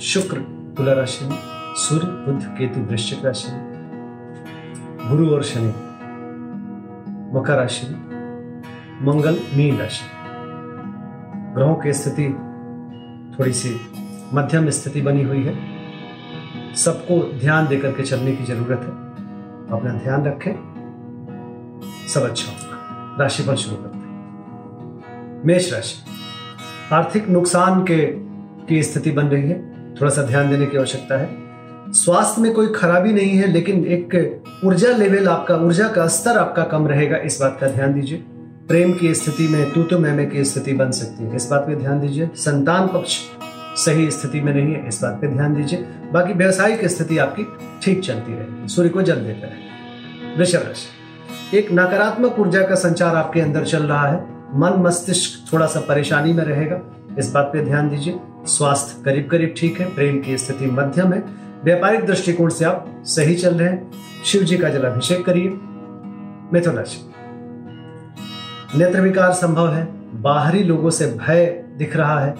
शुक्र, तुला राशि में सूर्य, बुध, केतु, वृश्चिक राशि में, गुरु और शनि, मकर राशि में, मंगल, मीन राशि ग्रहों की स्थिति थोड़ी सी मध्यम स्थिति बनी हुई है। सबको ध्यान देकर के चलने की ज़रूरत है। अपना ध्यान रखें। सब अच्छा होगा। राशिफल शुरू करते हैं। मेष राशि। आर्थिक नुकसान के, की स्थिति बन रही है। थोड़ा सा ध्यान देने की आवश्यकता है। स्वास्थ्य में कोई खराबी नहीं है, लेकिन एक ऊर्जा लेवल आपका, ऊर्जा का स्तर आपका कम रहेगा, इस बात का ध्यान दीजिए। प्रेम की स्थिति में तू तो मैमे की स्थिति बन सकती है, इस बात पे ध्यान दीजिए। संतान पक्ष सही स्थिति में नहीं है, इस बात पे ध्यान दीजिए। बाकी व्यवसायिक स्थिति आपकी ठीक चलती रहेगी, सूर्य को जल देता रहे वृषभ राशि। एक नकारात्मक ऊर्जा का संचार आपके अंदर चल रहा है। मन मस्तिष्क थोड़ा सा परेशानी में रहेगा। इस बात पे ध्यान दीजिए। स्वास्थ्य करीब करीब ठीक है, प्रेम की स्थिति मध्यम है। व्यापारिक दृष्टिकोण से आप सही चल रहे हैं। शिव जी का जलाभिषेक करिए। मिथुन राशि नेत्र विकार संभव है। बाहरी लोगों से भय दिख रहा है।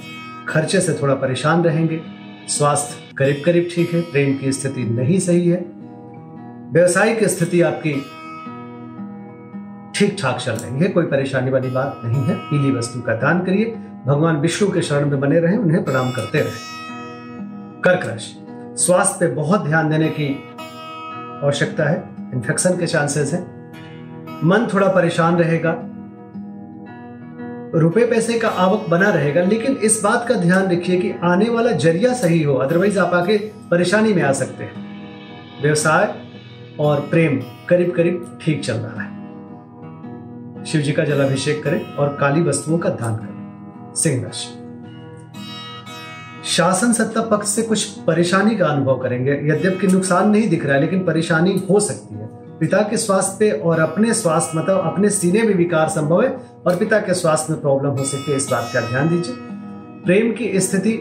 खर्चे से थोड़ा परेशान रहेंगे। स्वास्थ्य करीब करीब ठीक है, प्रेम की स्थिति नहीं सही है। व्यवसायिक स्थिति आपकी ठीक ठाक चल रही है, कोई परेशानी वाली बात नहीं है। पीली वस्तु का दान करिए। भगवान विष्णु के शरण में बने रहें, उन्हें प्रणाम करते रहें। कर्क राशि स्वास्थ्य पे बहुत ध्यान देने की आवश्यकता है इन्फेक्शन के चांसेस है। मन थोड़ा परेशान रहेगा, रुपए पैसे का आवक बना रहेगा, लेकिन इस बात का ध्यान रखिए कि आने वाला ज़रिया सही हो अदरवाइज़ आप आगे परेशानी में आ सकते हैं। व्यवसाय और प्रेम करीब करीब ठीक चल रहा है। शिव जी का जलाभिषेक करें और काली वस्तुओं का दान करें। सिंह राशि शासन सत्ता पक्ष से कुछ परेशानी का अनुभव करेंगे। यद्यपि नुकसान नहीं दिख रहा है, लेकिन परेशानी हो सकती है। पिता के स्वास्थ्य पे और अपने स्वास्थ्य मतलब अपने सीने में विकार संभव है और पिता के स्वास्थ्य में प्रॉब्लम हो सकती है, इस बात का ध्यान दीजिए। प्रेम की स्थिति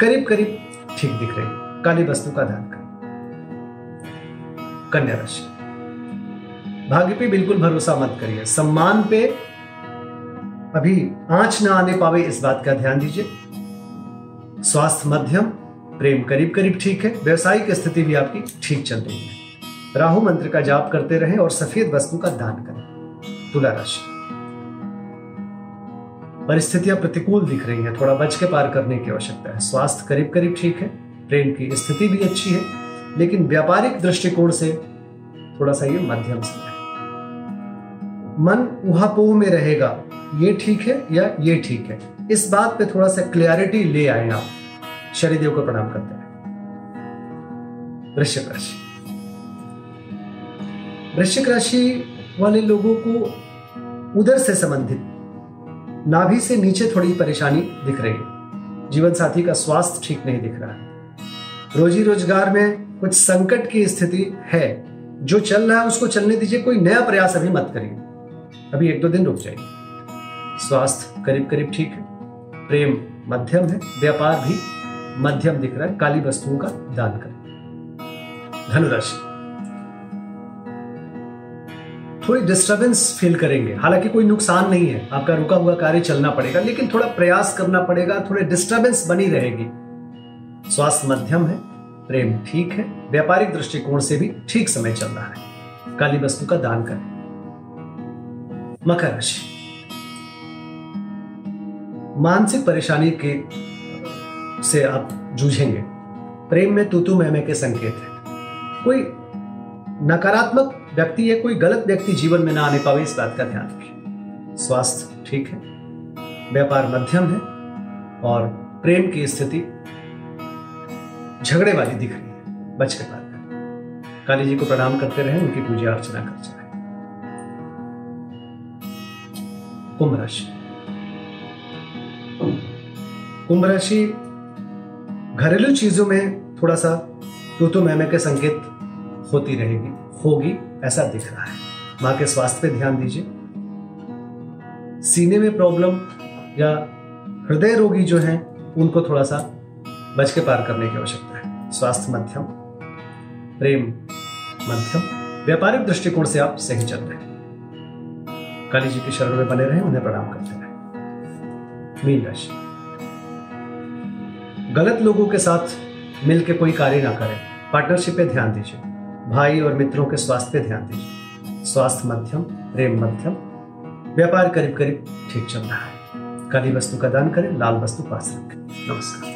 करीब करीब ठीक दिख रही है। काली वस्तु का ध्यान करें। कन्या राशि। भाग्य पे बिल्कुल भरोसा मत करिए। सम्मान पे अभी आँच ना आने पावे इस बात का ध्यान दीजिए। स्वास्थ्य मध्यम, प्रेम करीब करीब ठीक है, व्यवसायिक स्थिति भी आपकी ठीक चल रही है। राहु मंत्र का जाप करते रहें और सफ़ेद वस्तु का दान करें। तुला राशि। परिस्थितियाँ प्रतिकूल दिख रही हैं, थोड़ा बच के पार करने की आवश्यकता है। स्वास्थ्य करीब करीब ठीक है, प्रेम की स्थिति भी अच्छी है, लेकिन व्यापारिक दृष्टिकोण से थोड़ा सा ये मध्यम समय मन उहापोह में रहेगा ये ठीक है या ये ठीक है? इस बात पे थोड़ा सा क्लियरिटी ले आए आप। शनिदेव को प्रणाम करते हैं। वृश्चिक राशि। वृश्चिक राशि वाले लोगों को उधर से संबंधित नाभि से नीचे थोड़ी परेशानी दिख रही है। जीवन साथी का स्वास्थ्य ठीक नहीं दिख रहा है। रोजी रोज़गार में कुछ संकट की स्थिति है। जो चल रहा है उसको चलने दीजिए, कोई नया प्रयास अभी मत करिए। अभी एक दो दिन रुक जाइए। स्वास्थ्य करीब करीब ठीक है। प्रेम मध्यम है, व्यापार भी मध्यम दिख रहा है, काली वस्तुओं का दान करें। धनुराशि। थोड़ी डिस्टरबेंस फील करेंगे। हालाँकि कोई नुकसान नहीं है, आपका रुका हुआ कार्य चलना पड़ेगा, लेकिन थोड़ा प्रयास करना पड़ेगा, थोड़े डिस्टरबेंस बनी रहेगी। स्वास्थ्य मध्यम है, प्रेम ठीक है, व्यापारिक दृष्टिकोण से भी ठीक समय चल रहा है। काली वस्तु का दान करें। मकर राशि। मानसिक परेशानी के से आप जूझेंगे। प्रेम में तूतू मैमे के संकेत है। कोई नकारात्मक व्यक्ति या कोई गलत व्यक्ति जीवन में ना आने पावे, इस बात का ध्यान रखिए स्वास्थ्य ठीक है, व्यापार मध्यम है और प्रेम की स्थिति झगड़े वाली दिख रही है बच के बात काली जी को प्रणाम करते रहे, उनकी पूजा अर्चना करते रहे। कुंभ राशि। कुंभ राशि घरेलू चीज़ों में थोड़ा सा तू तो मैमे के संकेत होती रहेगी, होगी, ऐसा दिख रहा है। माँ के स्वास्थ्य पे ध्यान दीजिए। सीने में प्रॉब्लम या हृदय रोगी जो हैं, उनको थोड़ा सा बच के पार करने की आवश्यकता है। स्वास्थ्य मध्यम, प्रेम मध्यम, व्यापारिक दृष्टिकोण से आप सही चल रहे हैं। काली जी के शरण में बने रहे, उन्हें प्रणाम करते रहे। मीन राशि। गलत लोगों के साथ मिलकर कोई कार्य ना करें। पार्टनरशिप पे ध्यान दीजिए। भाई और मित्रों के स्वास्थ्य पे ध्यान दीजिए। स्वास्थ्य मध्यम, प्रेम मध्यम, व्यापार करीब करीब ठीक चल रहा है। काली वस्तु का दान करें, लाल वस्तु पास रखें। नमस्कार।